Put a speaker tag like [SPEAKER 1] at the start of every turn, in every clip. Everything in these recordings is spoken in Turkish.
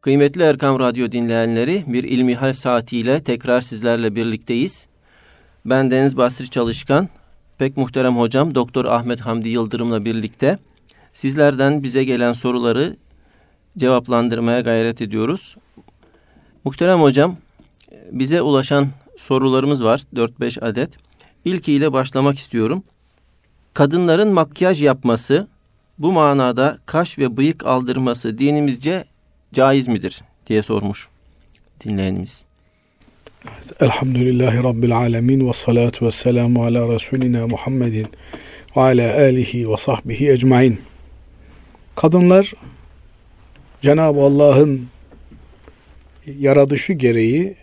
[SPEAKER 1] Kıymetli Erkam Radyo dinleyenleri, bir ilmihal saatiyle tekrar sizlerle birlikteyiz. Ben Deniz Basri Çalışkan, pek muhterem hocam Doktor Ahmet Hamdi Yıldırım'la birlikte sizlerden bize gelen soruları cevaplandırmaya gayret ediyoruz. Muhterem hocam, bize ulaşan sorularımız var 4-5 adet. İlkiyle başlamak istiyorum. Kadınların makyaj yapması, bu manada kaş ve bıyık aldırması dinimizce caiz midir diye sormuş dinleyenimiz.
[SPEAKER 2] Evet, Elhamdülillahi Rabbil Alemin ve salatu ve selamu ala Resulina Muhammedin ve ala alihi ve sahbihi ecmain. Kadınlar Cenab-ı Allah'ın yaradışı gereği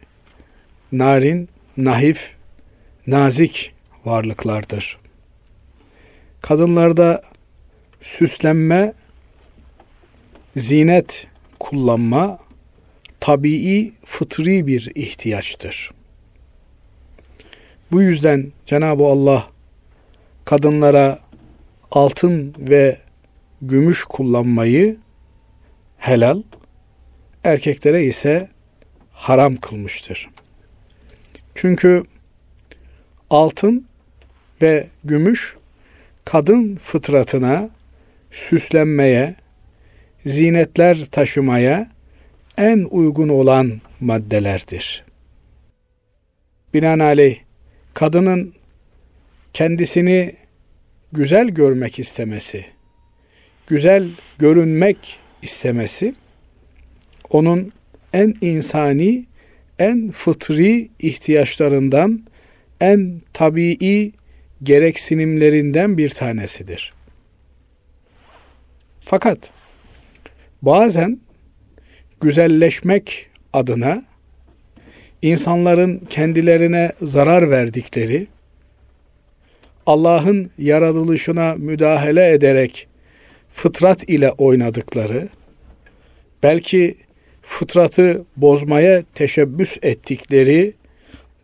[SPEAKER 2] narin, nahif, nazik varlıklardır. Kadınlarda süslenme, zinet kullanma tabii, fıtri bir ihtiyaçtır. Bu yüzden Cenab-ı Allah kadınlara altın ve gümüş kullanmayı helal, erkeklere ise haram kılmıştır. Çünkü altın ve gümüş kadın fıtratına süslenmeye, zinetler taşımaya en uygun olan maddelerdir. Binaenaleyh kadının kendisini güzel görmek istemesi, güzel görünmek istemesi onun en insani, en fıtri ihtiyaçlarından, en tabii gereksinimlerinden bir tanesidir. Fakat bazen güzelleşmek adına insanların kendilerine zarar verdikleri, Allah'ın yaratılışına müdahale ederek fıtrat ile oynadıkları, belki fıtratı bozmaya teşebbüs ettikleri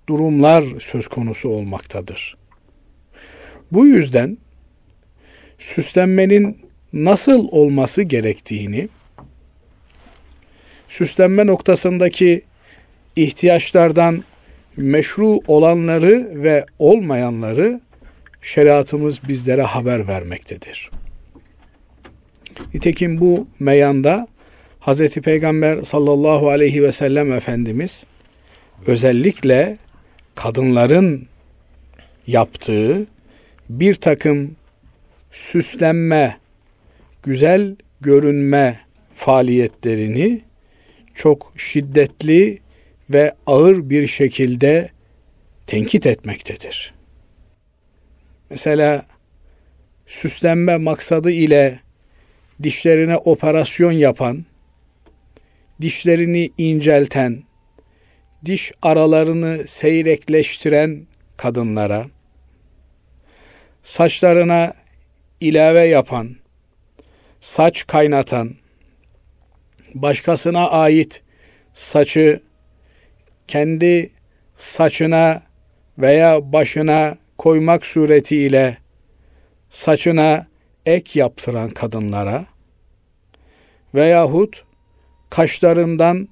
[SPEAKER 2] durumlar söz konusu olmaktadır. Bu yüzden süslenmenin nasıl olması gerektiğini, süslenme noktasındaki ihtiyaçlardan meşru olanları ve olmayanları şeriatımız bizlere haber vermektedir. Nitekim bu meyanda Hz. Peygamber sallallahu aleyhi ve sellem Efendimiz özellikle kadınların yaptığı bir takım süslenme, güzel görünme faaliyetlerini çok şiddetli ve ağır bir şekilde tenkit etmektedir. Mesela süslenme maksadı ile dişlerine operasyon yapan, dişlerini incelten, diş aralarını seyrekleştiren kadınlara, saçlarına ilave yapan, saç kaynatan, başkasına ait saçı kendi saçına veya başına koymak suretiyle saçına ek yaptıran kadınlara veyahut kaşlarından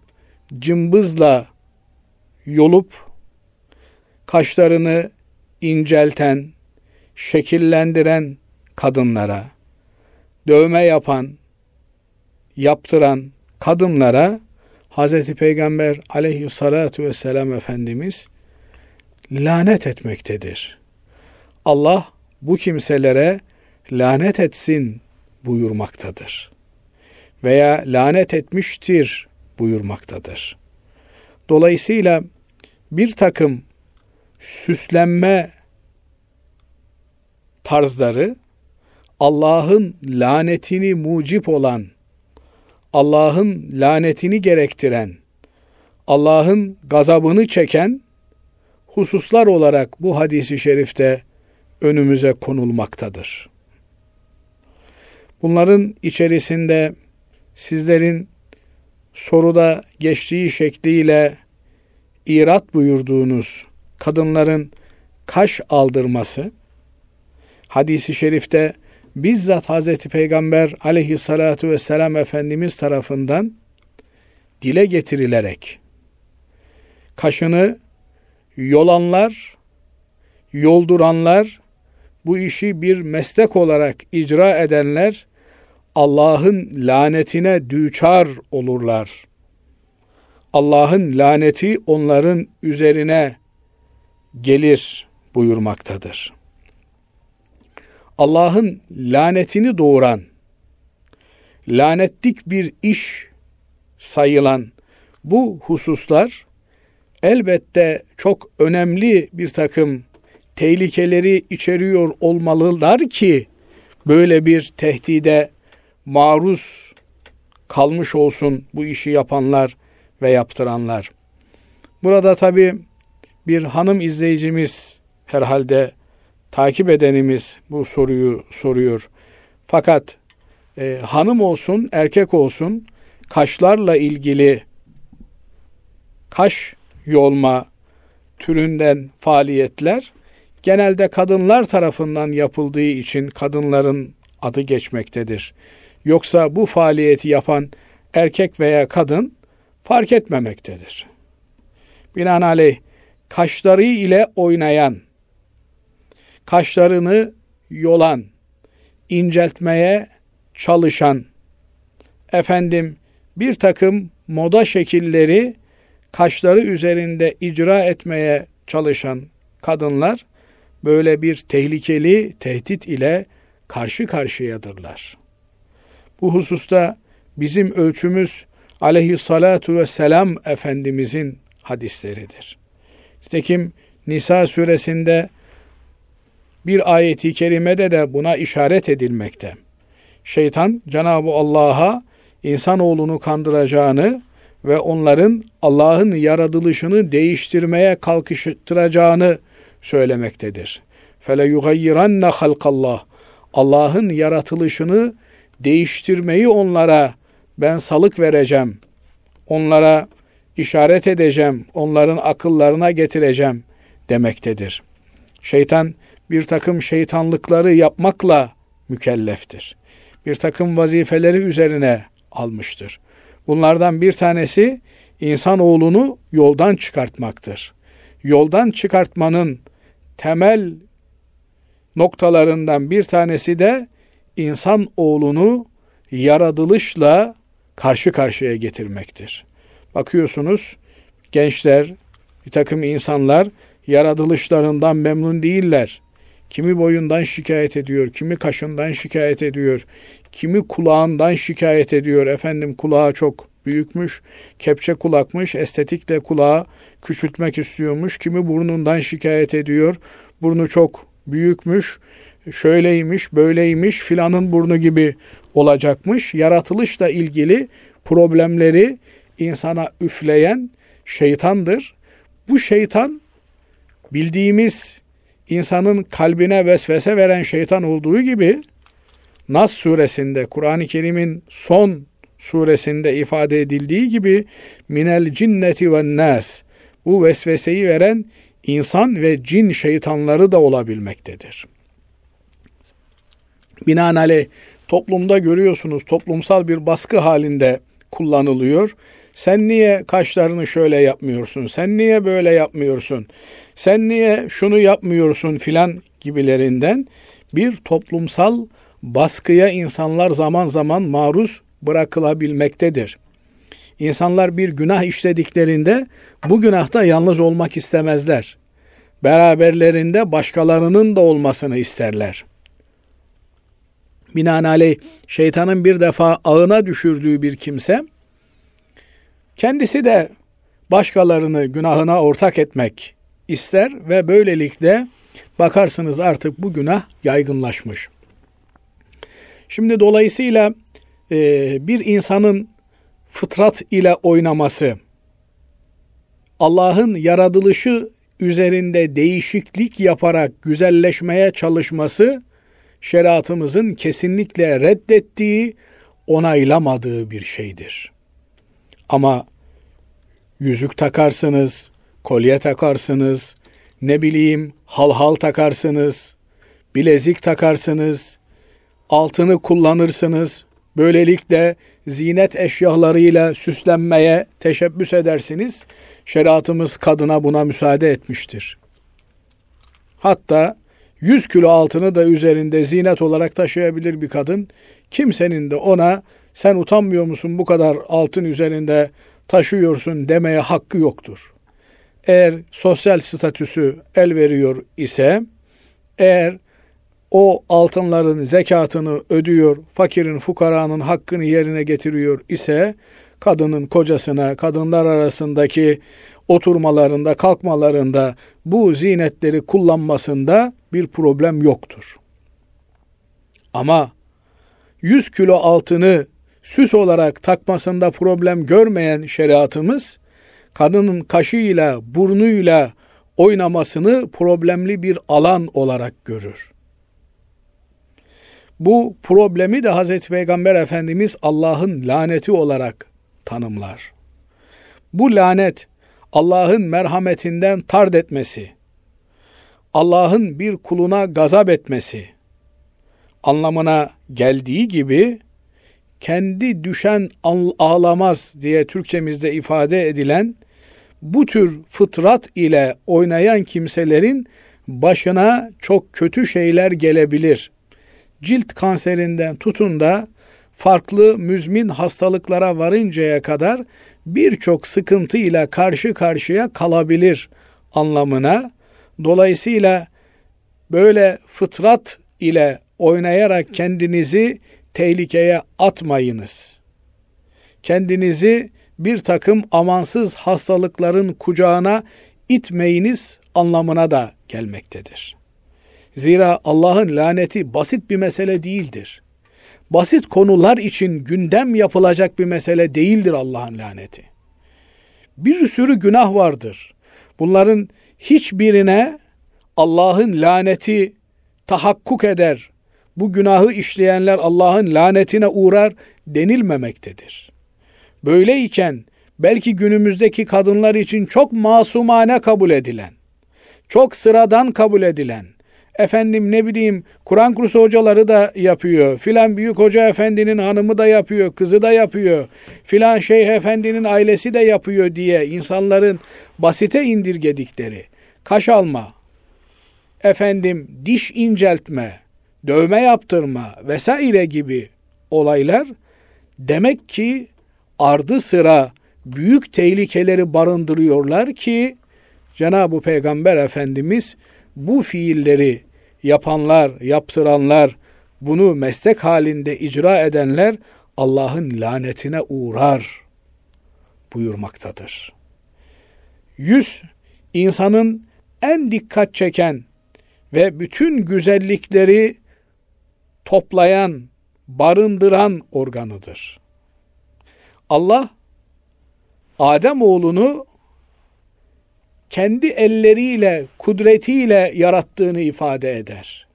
[SPEAKER 2] cımbızla yolup kaşlarını incelten, şekillendiren kadınlara, dövme yapan, yaptıran kadınlara Hz. Peygamber aleyhissalatu vesselam Efendimiz lanet etmektedir. Allah bu kimselere lanet etsin buyurmaktadır. Veya lanet etmiştir buyurmaktadır. Dolayısıyla bir takım süslenme tarzları Allah'ın lanetini mucip olan Allah'ın lanetini gerektiren, Allah'ın gazabını çeken hususlar olarak bu hadisi şerifte önümüze konulmaktadır. Bunların içerisinde sizlerin soruda geçtiği şekliyle irat buyurduğunuz kadınların kaş aldırması, hadisi şerifte bizzat Hazreti Peygamber aleyhissalatu vesselam Efendimiz tarafından dile getirilerek kaşını yolanlar, yolduranlar, bu işi bir meslek olarak icra edenler Allah'ın lanetine düçar olurlar. Allah'ın laneti onların üzerine gelir buyurmaktadır. Allah'ın lanetini doğuran, lanetlik bir iş sayılan bu hususlar elbette çok önemli bir takım tehlikeleri içeriyor olmalılar ki böyle bir tehdide maruz kalmış olsun bu işi yapanlar ve yaptıranlar. Burada tabi bir hanım izleyicimiz herhalde takip edenimiz bu soruyu soruyor. Fakat e, hanım olsun erkek olsun kaşlarla ilgili kaş yolma türünden faaliyetler genelde kadınlar tarafından yapıldığı için kadınların adı geçmektedir. Yoksa bu faaliyeti yapan erkek veya kadın fark etmemektedir. Binaenaleyh kaşları ile oynayan, kaşlarını yolan, inceltmeye çalışan, efendim bir takım moda şekilleri kaşları üzerinde icra etmeye çalışan kadınlar böyle bir tehlikeli tehdit ile karşı karşıyadırlar. Bu hususta bizim ölçümüz aleyhissalatu vesselam Efendimizin hadisleridir. Nitekim Nisa suresinde bir ayeti kerimede de buna işaret edilmekte. Şeytan Cenab-ı Allah'a insanoğlunu kandıracağını ve onların Allah'ın yaratılışını değiştirmeye kalkıştıracağını söylemektedir. Fele yugayyiranne halkallah. Allah'ın yaratılışını değiştirmeyi onlara ben salık vereceğim. Onlara işaret edeceğim. Onların akıllarına getireceğim demektedir. Şeytan bir takım şeytanlıkları yapmakla mükelleftir. Bir takım vazifeleri üzerine almıştır. Bunlardan bir tanesi insanoğlunu yoldan çıkartmaktır. Yoldan çıkartmanın temel noktalarından bir tanesi de insan oğlunu yaratılışla karşı karşıya getirmektir. Bakıyorsunuz gençler, bir takım insanlar yaratılışlarından memnun değiller. Kimi boyundan şikayet ediyor, kimi kaşından şikayet ediyor, kimi kulağından şikayet ediyor. Efendim kulağı çok büyükmüş, kepçe kulakmış, estetikle kulağı küçültmek istiyormuş. Kimi burnundan şikayet ediyor, burnu çok büyükmüş, şöyleymiş, böyleymiş, filanın burnu gibi olacakmış. Yaratılışla ilgili problemleri insana üfleyen şeytandır. Bu şeytan bildiğimiz insanın kalbine vesvese veren şeytan olduğu gibi Nas suresinde Kur'an-ı Kerim'in son suresinde ifade edildiği gibi minel cinneti ve nas bu vesveseyi veren insan ve cin şeytanları da olabilmektedir. Binaenaleyh toplumda görüyorsunuz toplumsal bir baskı halinde kullanılıyor. Sen niye kaşlarını şöyle yapmıyorsun? Sen niye böyle yapmıyorsun? Sen niye şunu yapmıyorsun filan gibilerinden bir toplumsal baskıya insanlar zaman zaman maruz bırakılabilmektedir. İnsanlar bir günah işlediklerinde bu günahta yalnız olmak istemezler. Beraberlerinde başkalarının da olmasını isterler. Binaenaleyh şeytanın bir defa ağına düşürdüğü bir kimse kendisi de başkalarını günahına ortak etmek ister ve böylelikle bakarsınız artık bu günah yaygınlaşmış. Şimdi dolayısıyla e, bir insanın fıtrat ile oynaması, Allah'ın yaratılışı üzerinde değişiklik yaparak güzelleşmeye çalışması şeriatımızın kesinlikle reddettiği, onaylamadığı bir şeydir. Ama yüzük takarsınız, kolye takarsınız, ne bileyim halhal takarsınız, bilezik takarsınız, altını kullanırsınız. Böylelikle zinet eşyalarıyla süslenmeye teşebbüs edersiniz. Şeriatımız kadına buna müsaade etmiştir. Hatta 100 kilo altını da üzerinde zinet olarak taşıyabilir bir kadın. Kimsenin de ona sen utanmıyor musun bu kadar altın üzerinde taşıyorsun demeye hakkı yoktur. Eğer sosyal statüsü el veriyor ise, eğer o altınların zekatını ödüyor, fakirin, fukaranın hakkını yerine getiriyor ise, kadının kocasına, kadınlar arasındaki oturmalarında, kalkmalarında bu zinetleri kullanmasında bir problem yoktur. Ama 100 kilo altını süs olarak takmasında problem görmeyen şeriatımız kadının kaşıyla, burnuyla oynamasını problemli bir alan olarak görür. Bu problemi de Hazreti Peygamber Efendimiz Allah'ın laneti olarak tanımlar. Bu lanet Allah'ın merhametinden tard etmesi, Allah'ın bir kuluna gazap etmesi anlamına geldiği gibi kendi düşen ağlamaz diye Türkçemizde ifade edilen bu tür fıtrat ile oynayan kimselerin başına çok kötü şeyler gelebilir. Cilt kanserinden tutun da farklı müzmin hastalıklara varıncaya kadar birçok sıkıntıyla karşı karşıya kalabilir anlamına. Dolayısıyla böyle fıtrat ile oynayarak kendinizi tehlikeye atmayınız. Kendinizi bir takım amansız hastalıkların kucağına itmeyiniz anlamına da gelmektedir. Zira Allah'ın laneti basit bir mesele değildir. Basit konular için gündem yapılacak bir mesele değildir Allah'ın laneti. Bir sürü günah vardır. Bunların hiçbirine Allah'ın laneti tahakkuk eder, bu günahı işleyenler Allah'ın lanetine uğrar denilmemektedir. Böyleyken belki günümüzdeki kadınlar için çok masumane kabul edilen, çok sıradan kabul edilen, efendim ne bileyim Kur'an kursu hocaları da yapıyor, filan büyük hoca efendinin hanımı da yapıyor, kızı da yapıyor, filan şeyh efendinin ailesi de yapıyor diye insanların basite indirgedikleri, kaş alma, efendim diş inceltme, dövme yaptırma vesaire gibi olaylar demek ki ardı sıra büyük tehlikeleri barındırıyorlar ki Cenab-ı Peygamber Efendimiz bu fiilleri yapanlar, yaptıranlar, bunu meslek halinde icra edenler Allah'ın lanetine uğrar buyurmaktadır. Yüz insanın en dikkat çeken ve bütün güzellikleri toplayan, barındıran organıdır. Allah Adem oğlunu kendi elleriyle, kudretiyle yarattığını ifade eder.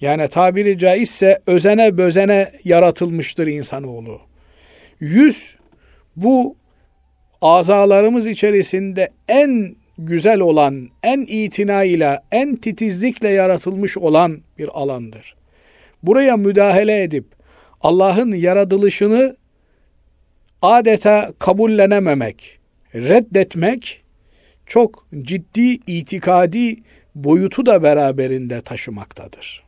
[SPEAKER 2] Yani tabiri caizse özene bözene yaratılmıştır insanoğlu. Yüz bu azalarımız içerisinde en güzel olan, en itinayla, en titizlikle yaratılmış olan bir alandır buraya müdahale edip Allah'ın yaratılışını adeta kabullenememek, reddetmek çok ciddi itikadi boyutu da beraberinde taşımaktadır.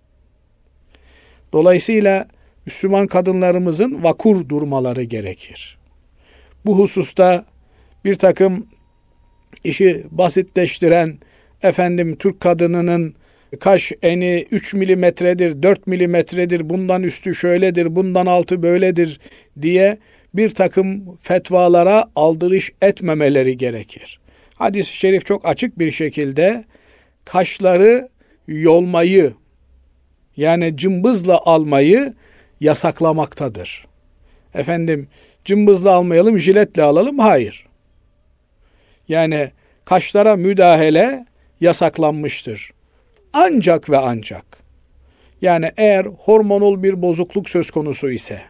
[SPEAKER 2] Dolayısıyla Müslüman kadınlarımızın vakur durmaları gerekir. Bu hususta bir takım işi basitleştiren efendim Türk kadınının kaş eni 3 milimetredir, 4 milimetredir, bundan üstü şöyledir, bundan altı böyledir diye bir takım fetvalara aldırış etmemeleri gerekir. Hadis-i şerif çok açık bir şekilde kaşları yolmayı yani cımbızla almayı yasaklamaktadır. Efendim cımbızla almayalım, jiletle alalım. Hayır. Yani kaşlara müdahale yasaklanmıştır. Ancak ve ancak yani eğer hormonal bir bozukluk söz konusu ise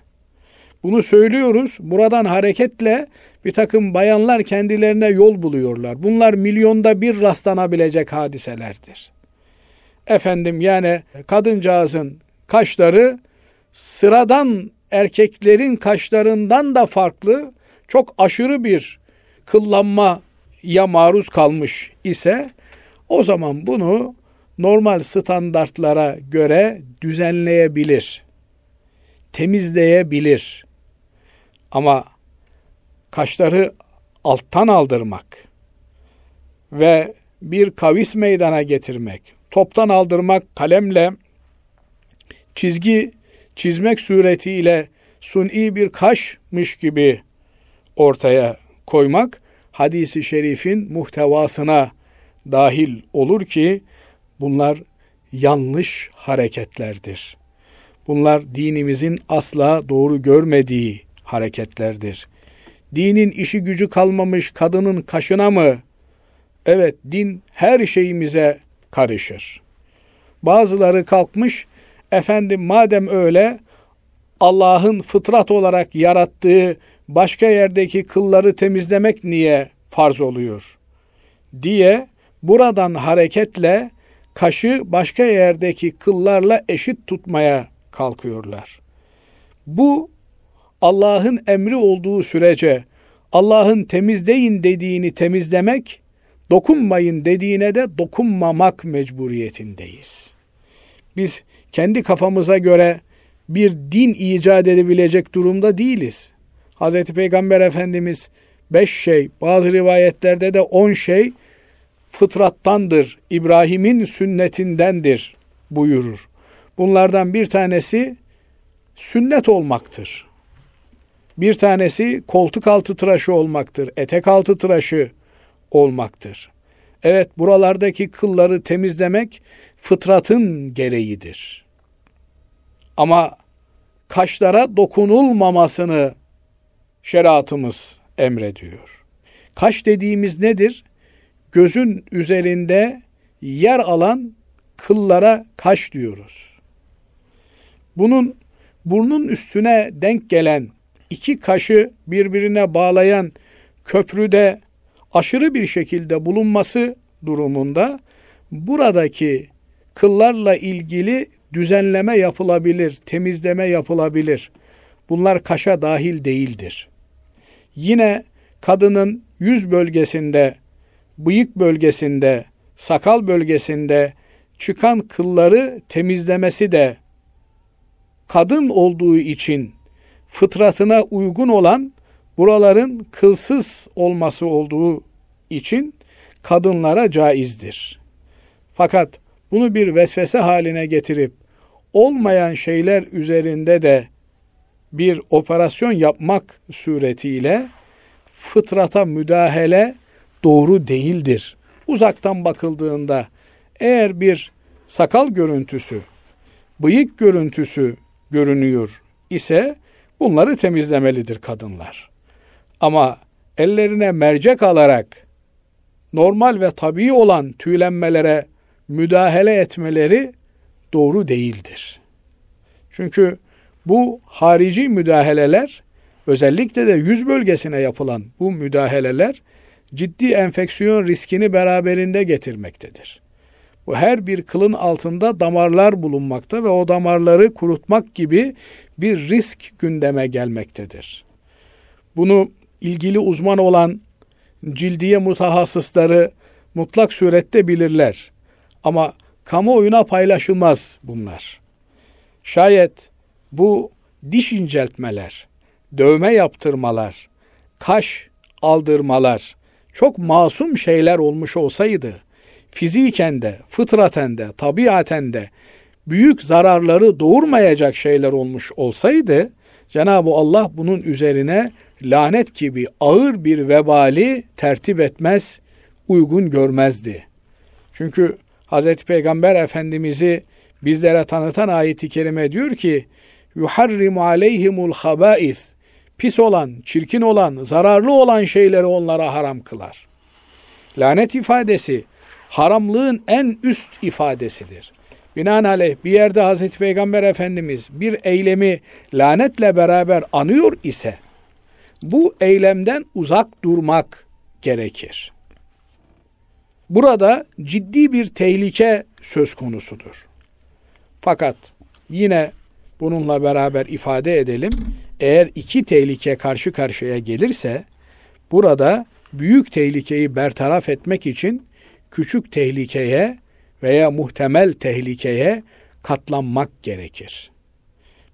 [SPEAKER 2] bunu söylüyoruz. Buradan hareketle bir takım bayanlar kendilerine yol buluyorlar. Bunlar milyonda bir rastlanabilecek hadiselerdir. Efendim yani kadıncağızın kaşları sıradan erkeklerin kaşlarından da farklı çok aşırı bir kıllanmaya maruz kalmış ise o zaman bunu normal standartlara göre düzenleyebilir, temizleyebilir. Ama kaşları alttan aldırmak ve bir kavis meydana getirmek, toptan aldırmak kalemle çizgi çizmek suretiyle suni bir kaşmış gibi ortaya koymak hadisi şerifin muhtevasına dahil olur ki bunlar yanlış hareketlerdir. Bunlar dinimizin asla doğru görmediği hareketlerdir. Dinin işi gücü kalmamış kadının kaşına mı? Evet, din her şeyimize karışır. Bazıları kalkmış, efendim madem öyle Allah'ın fıtrat olarak yarattığı başka yerdeki kılları temizlemek niye farz oluyor? diye buradan hareketle kaşı başka yerdeki kıllarla eşit tutmaya kalkıyorlar. Bu Allah'ın emri olduğu sürece Allah'ın temizleyin dediğini temizlemek, dokunmayın dediğine de dokunmamak mecburiyetindeyiz. Biz kendi kafamıza göre bir din icat edebilecek durumda değiliz. Hz. Peygamber Efendimiz beş şey, bazı rivayetlerde de on şey fıtrattandır, İbrahim'in sünnetindendir buyurur. Bunlardan bir tanesi sünnet olmaktır. Bir tanesi koltuk altı tıraşı olmaktır, etek altı tıraşı olmaktır. Evet buralardaki kılları temizlemek fıtratın gereğidir. Ama kaşlara dokunulmamasını şeriatımız emrediyor. Kaş dediğimiz nedir? Gözün üzerinde yer alan kıllara kaş diyoruz. Bunun burnun üstüne denk gelen iki kaşı birbirine bağlayan köprüde aşırı bir şekilde bulunması durumunda buradaki kıllarla ilgili düzenleme yapılabilir, temizleme yapılabilir. Bunlar kaşa dahil değildir. Yine kadının yüz bölgesinde, bıyık bölgesinde, sakal bölgesinde çıkan kılları temizlemesi de kadın olduğu için fıtratına uygun olan buraların kılsız olması olduğu için kadınlara caizdir. Fakat bunu bir vesvese haline getirip olmayan şeyler üzerinde de bir operasyon yapmak suretiyle fıtrata müdahale doğru değildir. Uzaktan bakıldığında eğer bir sakal görüntüsü, bıyık görüntüsü görünüyor ise bunları temizlemelidir kadınlar. Ama ellerine mercek alarak normal ve tabii olan tüylenmelere müdahale etmeleri doğru değildir. Çünkü bu harici müdahaleler özellikle de yüz bölgesine yapılan bu müdahaleler ciddi enfeksiyon riskini beraberinde getirmektedir. Bu her bir kılın altında damarlar bulunmakta ve o damarları kurutmak gibi bir risk gündeme gelmektedir. Bunu ilgili uzman olan cildiye mutahassısları mutlak surette bilirler. Ama kamuoyuna paylaşılmaz bunlar. Şayet bu diş inceltmeler, dövme yaptırmalar, kaş aldırmalar çok masum şeyler olmuş olsaydı, fiziken de, fıtraten de, tabiaten de büyük zararları doğurmayacak şeyler olmuş olsaydı, Cenab-ı Allah bunun üzerine lanet gibi ağır bir vebali tertip etmez, uygun görmezdi. Çünkü Hz. Peygamber Efendimiz'i bizlere tanıtan ayeti kerime diyor ki yuharrimu aleyhimul habais pis olan, çirkin olan, zararlı olan şeyleri onlara haram kılar. Lanet ifadesi haramlığın en üst ifadesidir. Binaenaleyh bir yerde Hazreti Peygamber Efendimiz bir eylemi lanetle beraber anıyor ise bu eylemden uzak durmak gerekir. Burada ciddi bir tehlike söz konusudur. Fakat yine bununla beraber ifade edelim. Eğer iki tehlike karşı karşıya gelirse burada büyük tehlikeyi bertaraf etmek için küçük tehlikeye veya muhtemel tehlikeye katlanmak gerekir.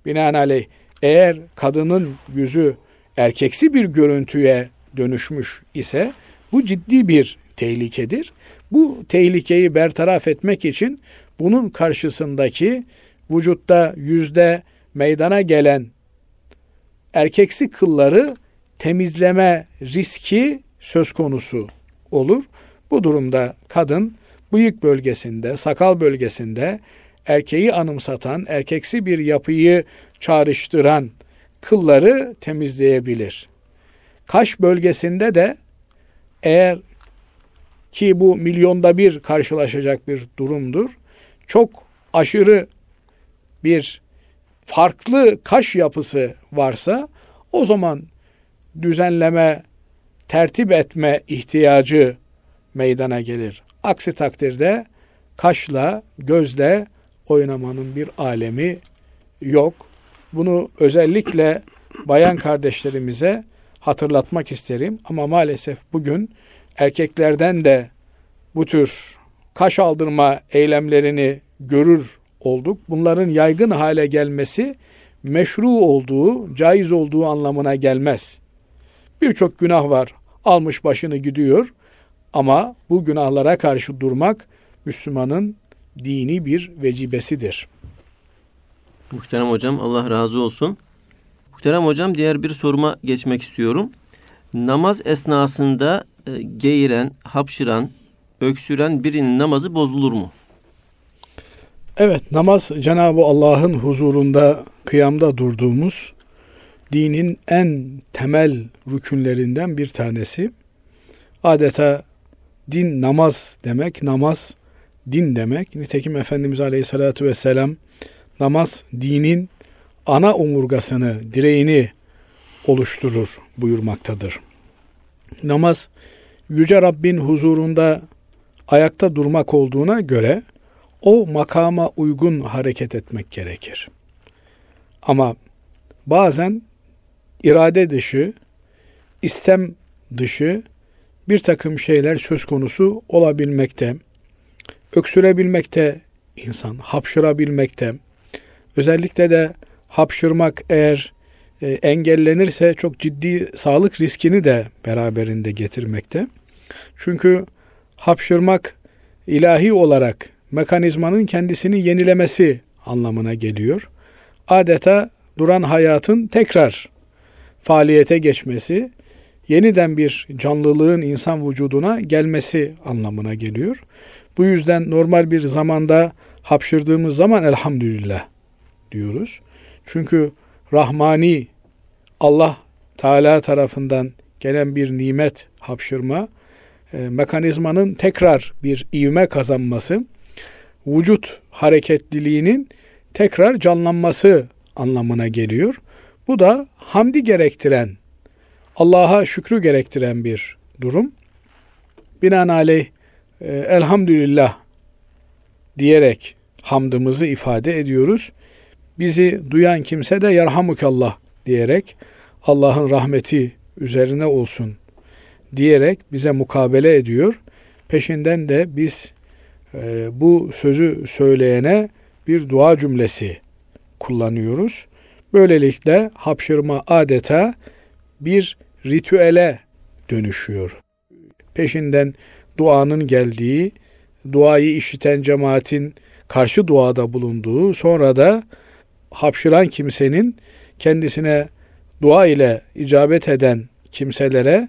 [SPEAKER 2] Binaenaleyh eğer kadının yüzü erkeksi bir görüntüye dönüşmüş ise bu ciddi bir tehlikedir. Bu tehlikeyi bertaraf etmek için bunun karşısındaki vücutta yüzde meydana gelen erkeksi kılları temizleme riski söz konusu olur. Bu durumda kadın bıyık bölgesinde, sakal bölgesinde erkeği anımsatan, erkeksi bir yapıyı çağrıştıran kılları temizleyebilir. Kaş bölgesinde de eğer ki bu milyonda bir karşılaşacak bir durumdur. Çok aşırı bir farklı kaş yapısı varsa o zaman düzenleme, tertip etme ihtiyacı meydana gelir. Aksi takdirde kaşla, gözle oynamanın bir alemi yok. Bunu özellikle bayan kardeşlerimize hatırlatmak isterim ama maalesef bugün erkeklerden de bu tür kaş aldırma eylemlerini görür olduk. Bunların yaygın hale gelmesi meşru olduğu, caiz olduğu anlamına gelmez. Birçok günah var. Almış başını gidiyor. Ama bu günahlara karşı durmak Müslümanın dini bir vecibesidir.
[SPEAKER 1] Muhterem hocam Allah razı olsun. Muhterem hocam diğer bir soruma geçmek istiyorum. Namaz esnasında e, geğiren, hapşıran, öksüren birinin namazı bozulur mu?
[SPEAKER 2] Evet namaz Cenab-ı Allah'ın huzurunda kıyamda durduğumuz dinin en temel rükünlerinden bir tanesi. Adeta din namaz demek, namaz din demek. Nitekim Efendimiz Aleyhisselatü Vesselam namaz dinin ana omurgasını, direğini oluşturur buyurmaktadır. Namaz Yüce Rabbin huzurunda ayakta durmak olduğuna göre o makama uygun hareket etmek gerekir. Ama bazen irade dışı, istem dışı bir takım şeyler söz konusu olabilmekte. Öksürebilmekte insan, hapşırabilmekte. Özellikle de hapşırmak eğer e, engellenirse çok ciddi sağlık riskini de beraberinde getirmekte. Çünkü hapşırmak ilahi olarak mekanizmanın kendisini yenilemesi anlamına geliyor. Adeta duran hayatın tekrar faaliyete geçmesi, yeniden bir canlılığın insan vücuduna gelmesi anlamına geliyor. Bu yüzden normal bir zamanda hapşırdığımız zaman elhamdülillah diyoruz. Çünkü rahmani Allah Teala tarafından gelen bir nimet hapşırma e, mekanizmanın tekrar bir ivme kazanması vücut hareketliliğinin tekrar canlanması anlamına geliyor. Bu da hamdi gerektiren, Allah'a şükrü gerektiren bir durum. Binaenaleyh e, elhamdülillah diyerek hamdımızı ifade ediyoruz. Bizi duyan kimse de yarhamukallah diyerek Allah'ın rahmeti üzerine olsun diyerek bize mukabele ediyor. Peşinden de biz e, bu sözü söyleyene bir dua cümlesi kullanıyoruz. Böylelikle hapşırma adeta bir ritüele dönüşüyor. Peşinden duanın geldiği, duayı işiten cemaatin karşı duada bulunduğu, sonra da hapşıran kimsenin kendisine dua ile icabet eden kimselere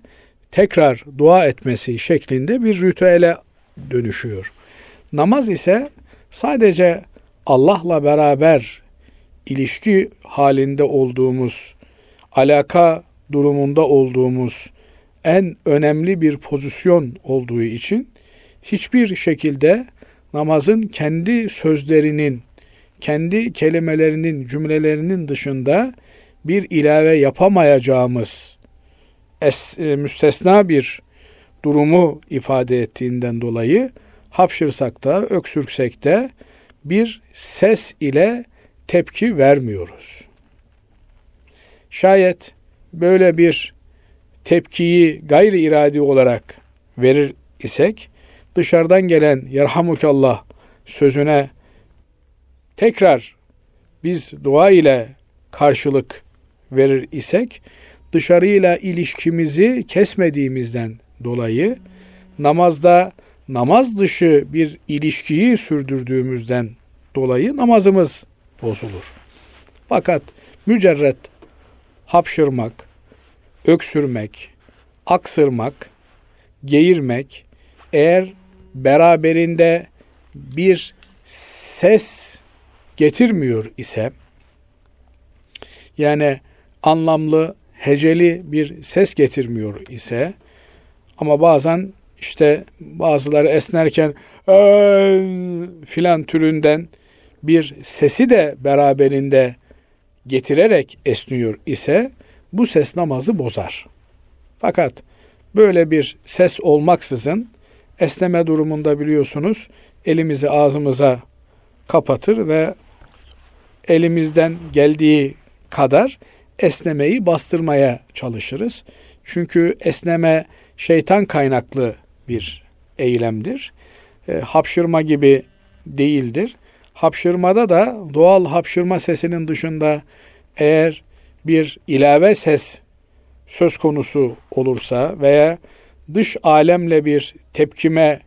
[SPEAKER 2] tekrar dua etmesi şeklinde bir ritüele dönüşüyor. Namaz ise sadece Allah'la beraber ilişki halinde olduğumuz, alaka durumunda olduğumuz en önemli bir pozisyon olduğu için hiçbir şekilde namazın kendi sözlerinin, kendi kelimelerinin, cümlelerinin dışında bir ilave yapamayacağımız es, e, müstesna bir durumu ifade ettiğinden dolayı hapşırsak da, öksürsek de bir ses ile tepki vermiyoruz. Şayet böyle bir tepkiyi gayri iradi olarak verir isek dışarıdan gelen yerhamukallah sözüne tekrar biz dua ile karşılık verir isek dışarıyla ilişkimizi kesmediğimizden dolayı namazda namaz dışı bir ilişkiyi sürdürdüğümüzden dolayı namazımız bozulur. Fakat mücerret hapşırmak, öksürmek, aksırmak, geğirmek eğer beraberinde bir ses getirmiyor ise yani anlamlı, heceli bir ses getirmiyor ise ama bazen işte bazıları esnerken filan türünden bir sesi de beraberinde getirerek esniyor ise bu ses namazı bozar. Fakat böyle bir ses olmaksızın esneme durumunda biliyorsunuz elimizi ağzımıza kapatır ve elimizden geldiği kadar esnemeyi bastırmaya çalışırız. Çünkü esneme şeytan kaynaklı bir eylemdir. E, hapşırma gibi değildir. Hapşırmada da doğal hapşırma sesinin dışında eğer bir ilave ses söz konusu olursa veya dış alemle bir tepkime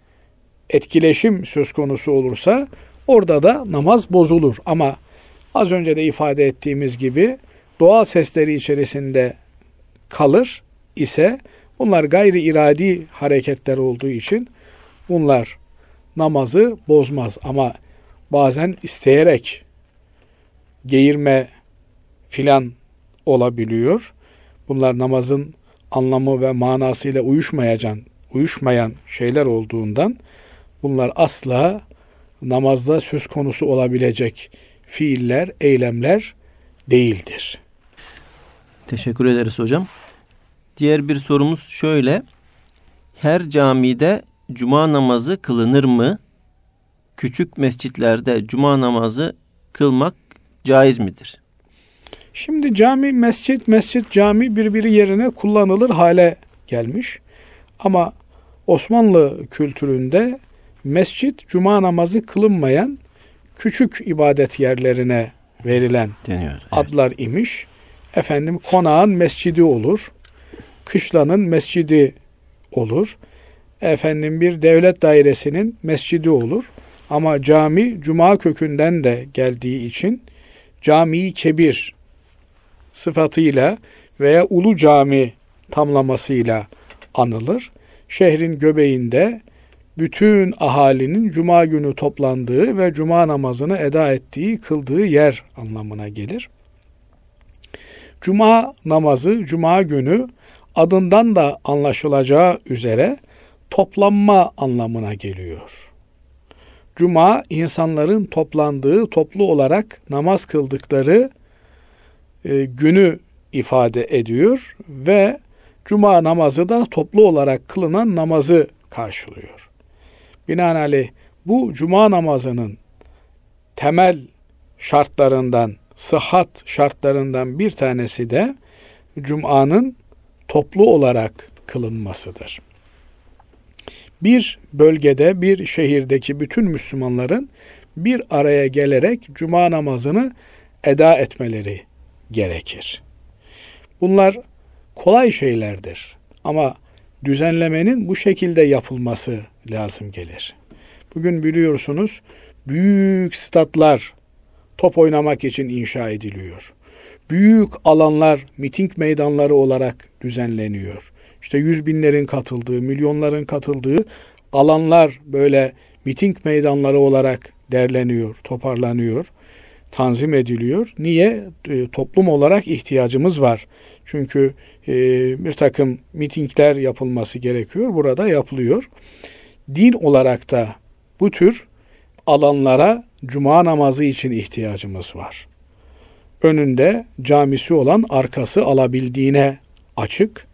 [SPEAKER 2] etkileşim söz konusu olursa orada da namaz bozulur. Ama az önce de ifade ettiğimiz gibi doğal sesleri içerisinde kalır ise bunlar gayri iradi hareketler olduğu için bunlar namazı bozmaz ama bazen isteyerek geğirme filan olabiliyor. Bunlar namazın anlamı ve manasıyla uyuşmayan, uyuşmayan şeyler olduğundan bunlar asla namazda söz konusu olabilecek fiiller, eylemler değildir.
[SPEAKER 1] Teşekkür ederiz hocam. Diğer bir sorumuz şöyle. Her camide cuma namazı kılınır mı? Küçük mescitlerde cuma namazı kılmak caiz midir?
[SPEAKER 2] Şimdi cami, mescit, mescit, cami birbiri yerine kullanılır hale gelmiş. Ama Osmanlı kültüründe mescit, cuma namazı kılınmayan küçük ibadet yerlerine verilen Deniyor, evet. adlar imiş. Efendim konağın mescidi olur. Kışlanın mescidi olur. Efendim bir devlet dairesinin mescidi olur. Ama cami cuma kökünden de geldiği için cami kebir sıfatıyla veya ulu cami tamlamasıyla anılır. Şehrin göbeğinde bütün ahalinin cuma günü toplandığı ve cuma namazını eda ettiği, kıldığı yer anlamına gelir. Cuma namazı cuma günü adından da anlaşılacağı üzere toplanma anlamına geliyor. Cuma insanların toplandığı, toplu olarak namaz kıldıkları e, günü ifade ediyor ve cuma namazı da toplu olarak kılınan namazı karşılıyor. Binaenaleyh bu cuma namazının temel şartlarından, sıhhat şartlarından bir tanesi de cumanın toplu olarak kılınmasıdır. Bir bölgede, bir şehirdeki bütün Müslümanların bir araya gelerek cuma namazını eda etmeleri gerekir. Bunlar kolay şeylerdir ama düzenlemenin bu şekilde yapılması lazım gelir. Bugün biliyorsunuz büyük statlar top oynamak için inşa ediliyor. Büyük alanlar miting meydanları olarak düzenleniyor. İşte yüz binlerin katıldığı, milyonların katıldığı alanlar böyle miting meydanları olarak derleniyor, toparlanıyor tanzim ediliyor. Niye? E, toplum olarak ihtiyacımız var. Çünkü e, bir takım mitingler yapılması gerekiyor. Burada yapılıyor. Din olarak da bu tür alanlara cuma namazı için ihtiyacımız var. Önünde camisi olan arkası alabildiğine açık.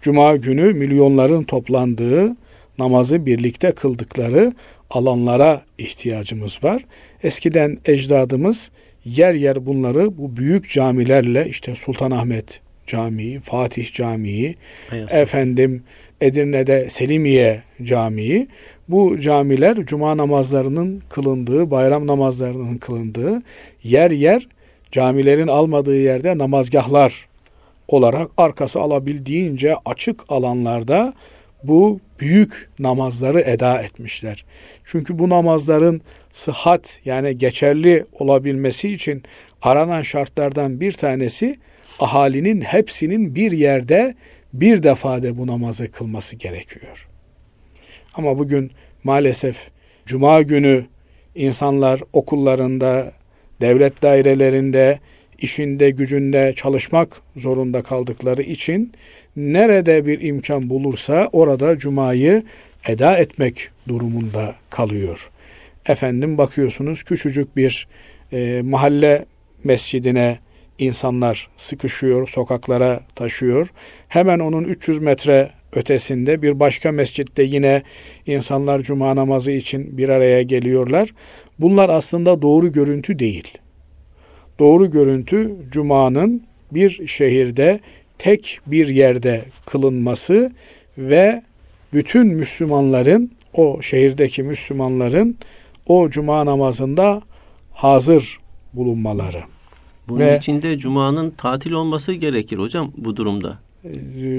[SPEAKER 2] Cuma günü milyonların toplandığı, namazı birlikte kıldıkları alanlara ihtiyacımız var. Eskiden ecdadımız yer yer bunları bu büyük camilerle işte Sultanahmet Camii, Fatih Camii, Hayır. efendim Edirne'de Selimiye Camii bu camiler cuma namazlarının kılındığı, bayram namazlarının kılındığı yer yer camilerin almadığı yerde namazgahlar olarak arkası alabildiğince açık alanlarda bu büyük namazları eda etmişler. Çünkü bu namazların sıhhat yani geçerli olabilmesi için aranan şartlardan bir tanesi ahalinin hepsinin bir yerde bir defade bu namazı kılması gerekiyor. Ama bugün maalesef cuma günü insanlar okullarında, devlet dairelerinde, işinde, gücünde çalışmak zorunda kaldıkları için nerede bir imkan bulursa orada cumayı eda etmek durumunda kalıyor. Efendim bakıyorsunuz küçücük bir e, mahalle mescidine insanlar sıkışıyor, sokaklara taşıyor. Hemen onun 300 metre ötesinde bir başka mescitte yine insanlar cuma namazı için bir araya geliyorlar. Bunlar aslında doğru görüntü değil. Doğru görüntü cumanın bir şehirde tek bir yerde kılınması ve bütün Müslümanların o şehirdeki Müslümanların o cuma namazında hazır bulunmaları.
[SPEAKER 1] Bunun ve, içinde cumanın tatil olması gerekir hocam bu durumda.
[SPEAKER 2] E,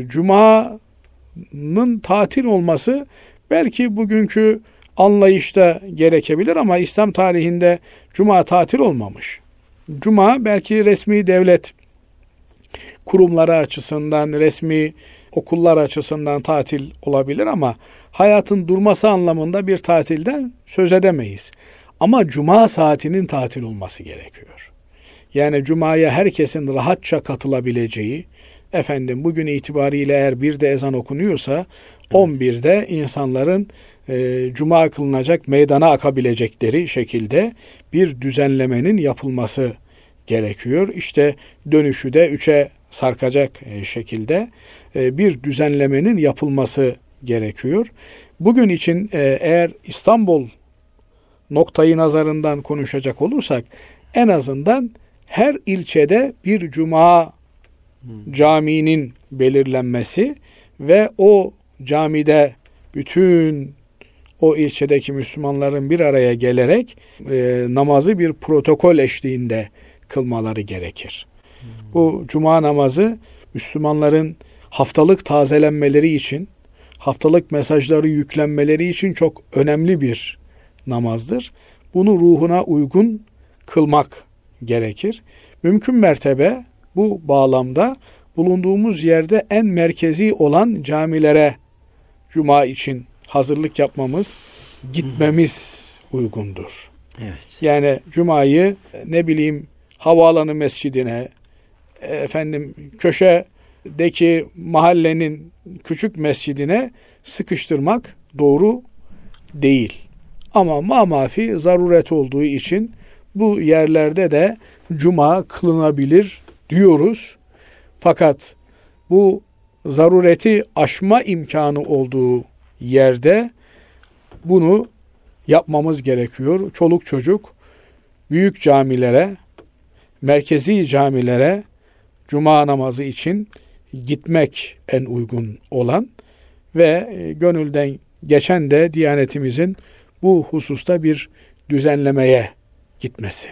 [SPEAKER 2] cumanın tatil olması belki bugünkü anlayışta gerekebilir ama İslam tarihinde cuma tatil olmamış. Cuma belki resmi devlet kurumları açısından, resmi okullar açısından tatil olabilir ama hayatın durması anlamında bir tatilden söz edemeyiz. Ama cuma saatinin tatil olması gerekiyor. Yani cumaya herkesin rahatça katılabileceği, efendim bugün itibariyle eğer bir de ezan okunuyorsa 11'de insanların e, cuma kılınacak meydana akabilecekleri şekilde bir düzenlemenin yapılması gerekiyor. İşte dönüşü de üçe sarkacak e, şekilde e, bir düzenlemenin yapılması gerekiyor. Bugün için e, eğer İstanbul noktayı nazarından konuşacak olursak en azından her ilçede bir cuma caminin belirlenmesi ve o camide bütün o ilçedeki Müslümanların bir araya gelerek e, namazı bir protokol eşliğinde kılmaları gerekir. Hmm. Bu cuma namazı Müslümanların haftalık tazelenmeleri için, haftalık mesajları yüklenmeleri için çok önemli bir namazdır. Bunu ruhuna uygun kılmak gerekir. Mümkün mertebe bu bağlamda bulunduğumuz yerde en merkezi olan camilere cuma için hazırlık yapmamız, gitmemiz uygundur. Evet. Yani cumayı ne bileyim havaalanı mescidine, efendim köşedeki mahallenin küçük mescidine sıkıştırmak doğru değil. Ama mamafi zaruret olduğu için bu yerlerde de cuma kılınabilir diyoruz. Fakat bu zarureti aşma imkanı olduğu yerde bunu yapmamız gerekiyor. Çoluk çocuk büyük camilere, merkezi camilere cuma namazı için gitmek en uygun olan ve e, gönülden geçen de Diyanetimizin bu hususta bir düzenlemeye gitmesi.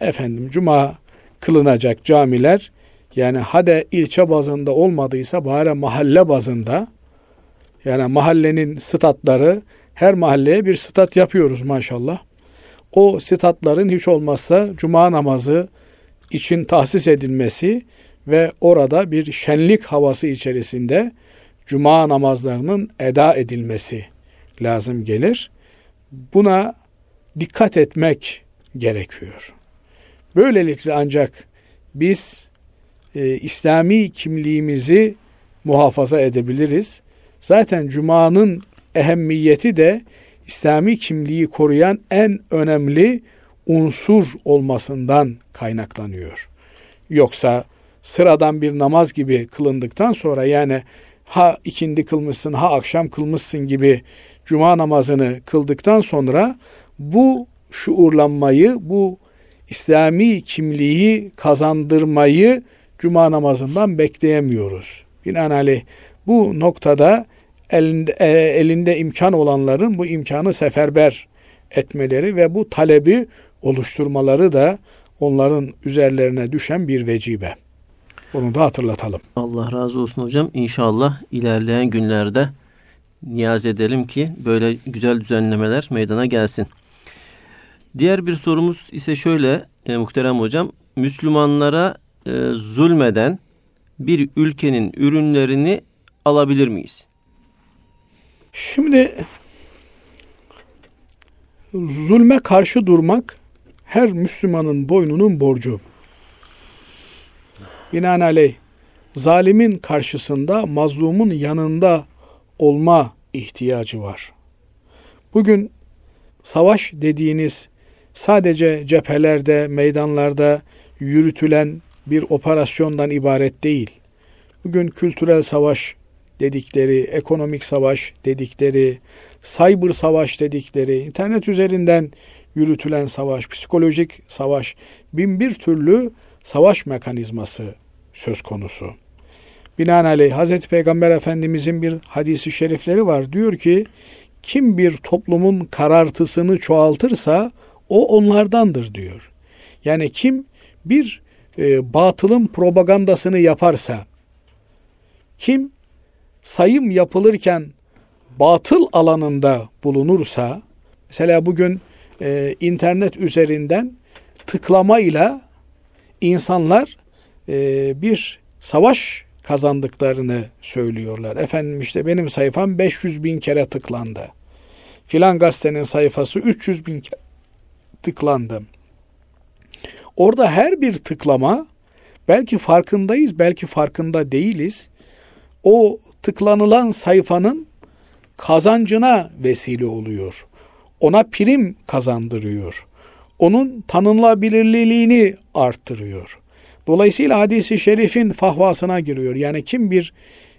[SPEAKER 2] Efendim cuma kılınacak camiler yani hade ilçe bazında olmadıysa bari mahalle bazında yani mahallenin statları her mahalleye bir stat yapıyoruz maşallah. O statların hiç olmazsa cuma namazı için tahsis edilmesi ve orada bir şenlik havası içerisinde cuma namazlarının eda edilmesi lazım gelir. Buna dikkat etmek gerekiyor. Böylelikle ancak biz e, İslami kimliğimizi muhafaza edebiliriz. Zaten Cuma'nın ehemmiyeti de İslami kimliği koruyan en önemli unsur olmasından kaynaklanıyor. Yoksa sıradan bir namaz gibi kılındıktan sonra yani ha ikindi kılmışsın ha akşam kılmışsın gibi cuma namazını kıldıktan sonra bu şuurlanmayı, bu İslami kimliği kazandırmayı cuma namazından bekleyemiyoruz. Binaenaleyh bu noktada elinde, e, elinde imkan olanların bu imkanı seferber etmeleri ve bu talebi oluşturmaları da onların üzerlerine düşen bir vecibe. Onu da hatırlatalım.
[SPEAKER 1] Allah razı olsun hocam. İnşallah ilerleyen günlerde niyaz edelim ki böyle güzel düzenlemeler meydana gelsin. Diğer bir sorumuz ise şöyle e, muhterem hocam. Müslümanlara e, zulmeden bir ülkenin ürünlerini alabilir miyiz?
[SPEAKER 2] Şimdi zulme karşı durmak her Müslümanın boynunun borcu. Binaenaleyh zalimin karşısında mazlumun yanında olma ihtiyacı var. Bugün savaş dediğiniz sadece cephelerde, meydanlarda yürütülen bir operasyondan ibaret değil. Bugün kültürel savaş dedikleri, ekonomik savaş dedikleri, cyber savaş dedikleri, internet üzerinden yürütülen savaş, psikolojik savaş, bin bir türlü savaş mekanizması söz konusu. Binaenaleyh Hazreti Peygamber Efendimizin bir hadisi şerifleri var. Diyor ki kim bir toplumun karartısını çoğaltırsa o onlardandır diyor. Yani kim bir e, batılın propagandasını yaparsa, kim sayım yapılırken batıl alanında bulunursa, mesela bugün e, internet üzerinden tıklamayla insanlar e, bir savaş kazandıklarını söylüyorlar. Efendim işte benim sayfam 500 bin kere tıklandı. Filan gazetenin sayfası 300 bin kere tıklandı. Orada her bir tıklama belki farkındayız, belki farkında değiliz. O tıklanılan sayfanın kazancına vesile oluyor. Ona prim kazandırıyor. Onun tanınabilirliğini arttırıyor. Dolayısıyla hadisi şerifin fahvasına giriyor. Yani kim bir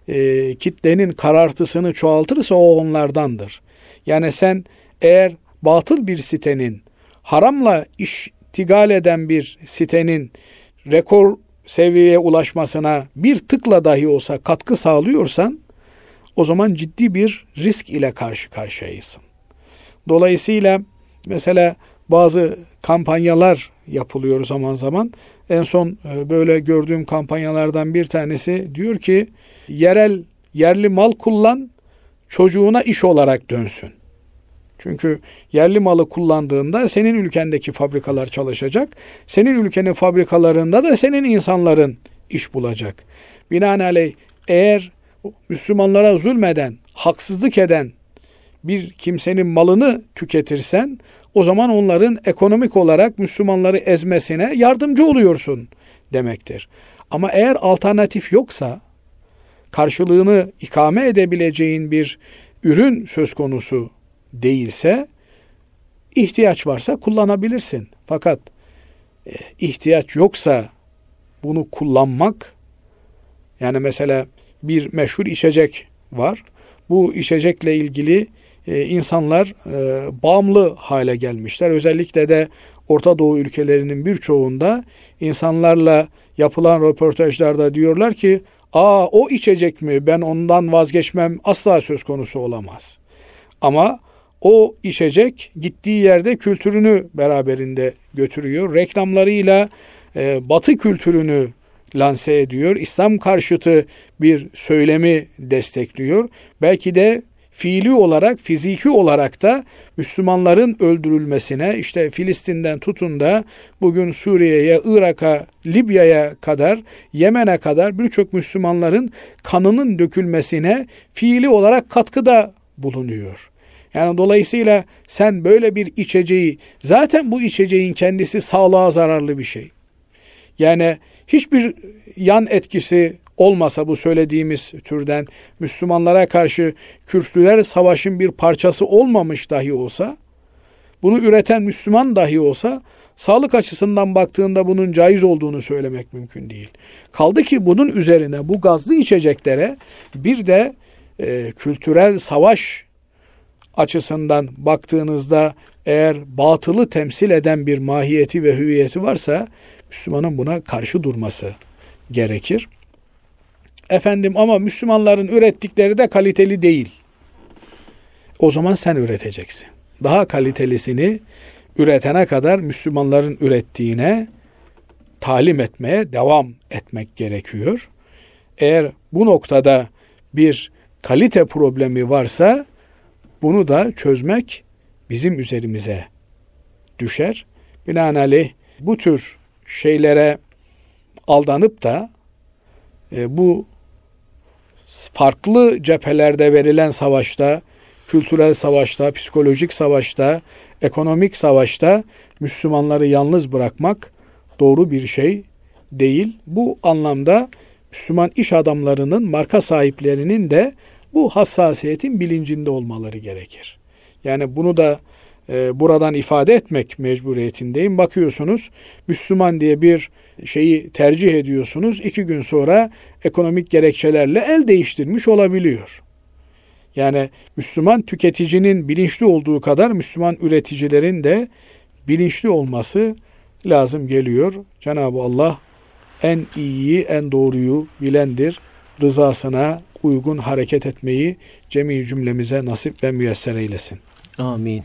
[SPEAKER 2] e, kitlenin karartısını çoğaltırsa o onlardandır. Yani sen eğer batıl bir sitenin haramla iştigal eden bir sitenin rekor seviyeye ulaşmasına bir tıkla dahi olsa katkı sağlıyorsan o zaman ciddi bir risk ile karşı karşıyayısın. Dolayısıyla mesela bazı kampanyalar yapılıyor zaman zaman. En son e, böyle gördüğüm kampanyalardan bir tanesi diyor ki yerel yerli mal kullan çocuğuna iş olarak dönsün. Çünkü yerli malı kullandığında senin ülkendeki fabrikalar çalışacak. Senin ülkenin fabrikalarında da senin insanların iş bulacak. Binaenaleyh eğer Müslümanlara zulmeden, haksızlık eden bir kimsenin malını tüketirsen o zaman onların ekonomik olarak Müslümanları ezmesine yardımcı oluyorsun demektir. Ama eğer alternatif yoksa karşılığını ikame edebileceğin bir ürün söz konusu değilse ihtiyaç varsa kullanabilirsin. Fakat e, ihtiyaç yoksa bunu kullanmak yani mesela bir meşhur içecek var. Bu içecekle ilgili e, insanlar e, bağımlı hale gelmişler. Özellikle de Orta Doğu ülkelerinin birçoğunda insanlarla yapılan röportajlarda diyorlar ki aa o içecek mi ben ondan vazgeçmem asla söz konusu olamaz. Ama o içecek gittiği yerde kültürünü beraberinde götürüyor. Reklamlarıyla e, batı kültürünü lanse ediyor. İslam karşıtı bir söylemi destekliyor. Belki de fiili olarak, fiziki olarak da Müslümanların öldürülmesine, işte Filistin'den tutun da bugün Suriye'ye, Irak'a, Libya'ya kadar, Yemen'e kadar birçok Müslümanların kanının dökülmesine fiili olarak katkıda bulunuyor. Yani dolayısıyla sen böyle bir içeceği, zaten bu içeceğin kendisi sağlığa zararlı bir şey. Yani hiçbir yan etkisi olmasa bu söylediğimiz türden Müslümanlara karşı Kürtlüler savaşın bir parçası olmamış dahi olsa, bunu üreten Müslüman dahi olsa sağlık açısından baktığında bunun caiz olduğunu söylemek mümkün değil. Kaldı ki bunun üzerine bu gazlı içeceklere bir de e, kültürel savaş açısından baktığınızda eğer batılı temsil eden bir mahiyeti ve hüviyeti varsa Müslümanın buna karşı durması gerekir. Efendim ama Müslümanların ürettikleri de kaliteli değil. O zaman sen üreteceksin. Daha kalitelisini üretene kadar Müslümanların ürettiğine talim etmeye devam etmek gerekiyor. Eğer bu noktada bir kalite problemi varsa bunu da çözmek bizim üzerimize düşer. Binaenaleyh bu tür şeylere aldanıp da e, bu farklı cephelerde verilen savaşta, kültürel savaşta, psikolojik savaşta, ekonomik savaşta Müslümanları yalnız bırakmak doğru bir şey değil. Bu anlamda Müslüman iş adamlarının, marka sahiplerinin de bu hassasiyetin bilincinde olmaları gerekir. Yani bunu da e, buradan ifade etmek mecburiyetindeyim. Bakıyorsunuz Müslüman diye bir şeyi tercih ediyorsunuz. iki gün sonra ekonomik gerekçelerle el değiştirmiş olabiliyor. Yani Müslüman tüketicinin bilinçli olduğu kadar Müslüman üreticilerin de bilinçli olması lazım geliyor. Cenab-ı Allah en iyiyi, en doğruyu bilendir. Rızasına uygun hareket etmeyi cemi cümlemize nasip ve müyesser eylesin.
[SPEAKER 1] Amin.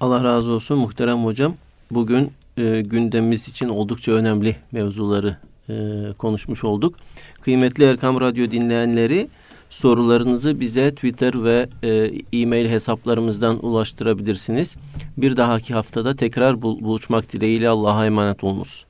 [SPEAKER 1] Allah razı olsun muhterem hocam. Bugün e, gündemimiz için oldukça önemli mevzuları e, konuşmuş olduk. Kıymetli Erkam Radyo dinleyenleri sorularınızı bize Twitter ve e, e-mail hesaplarımızdan ulaştırabilirsiniz. Bir dahaki haftada tekrar bul- buluşmak dileğiyle Allah'a emanet olunuz.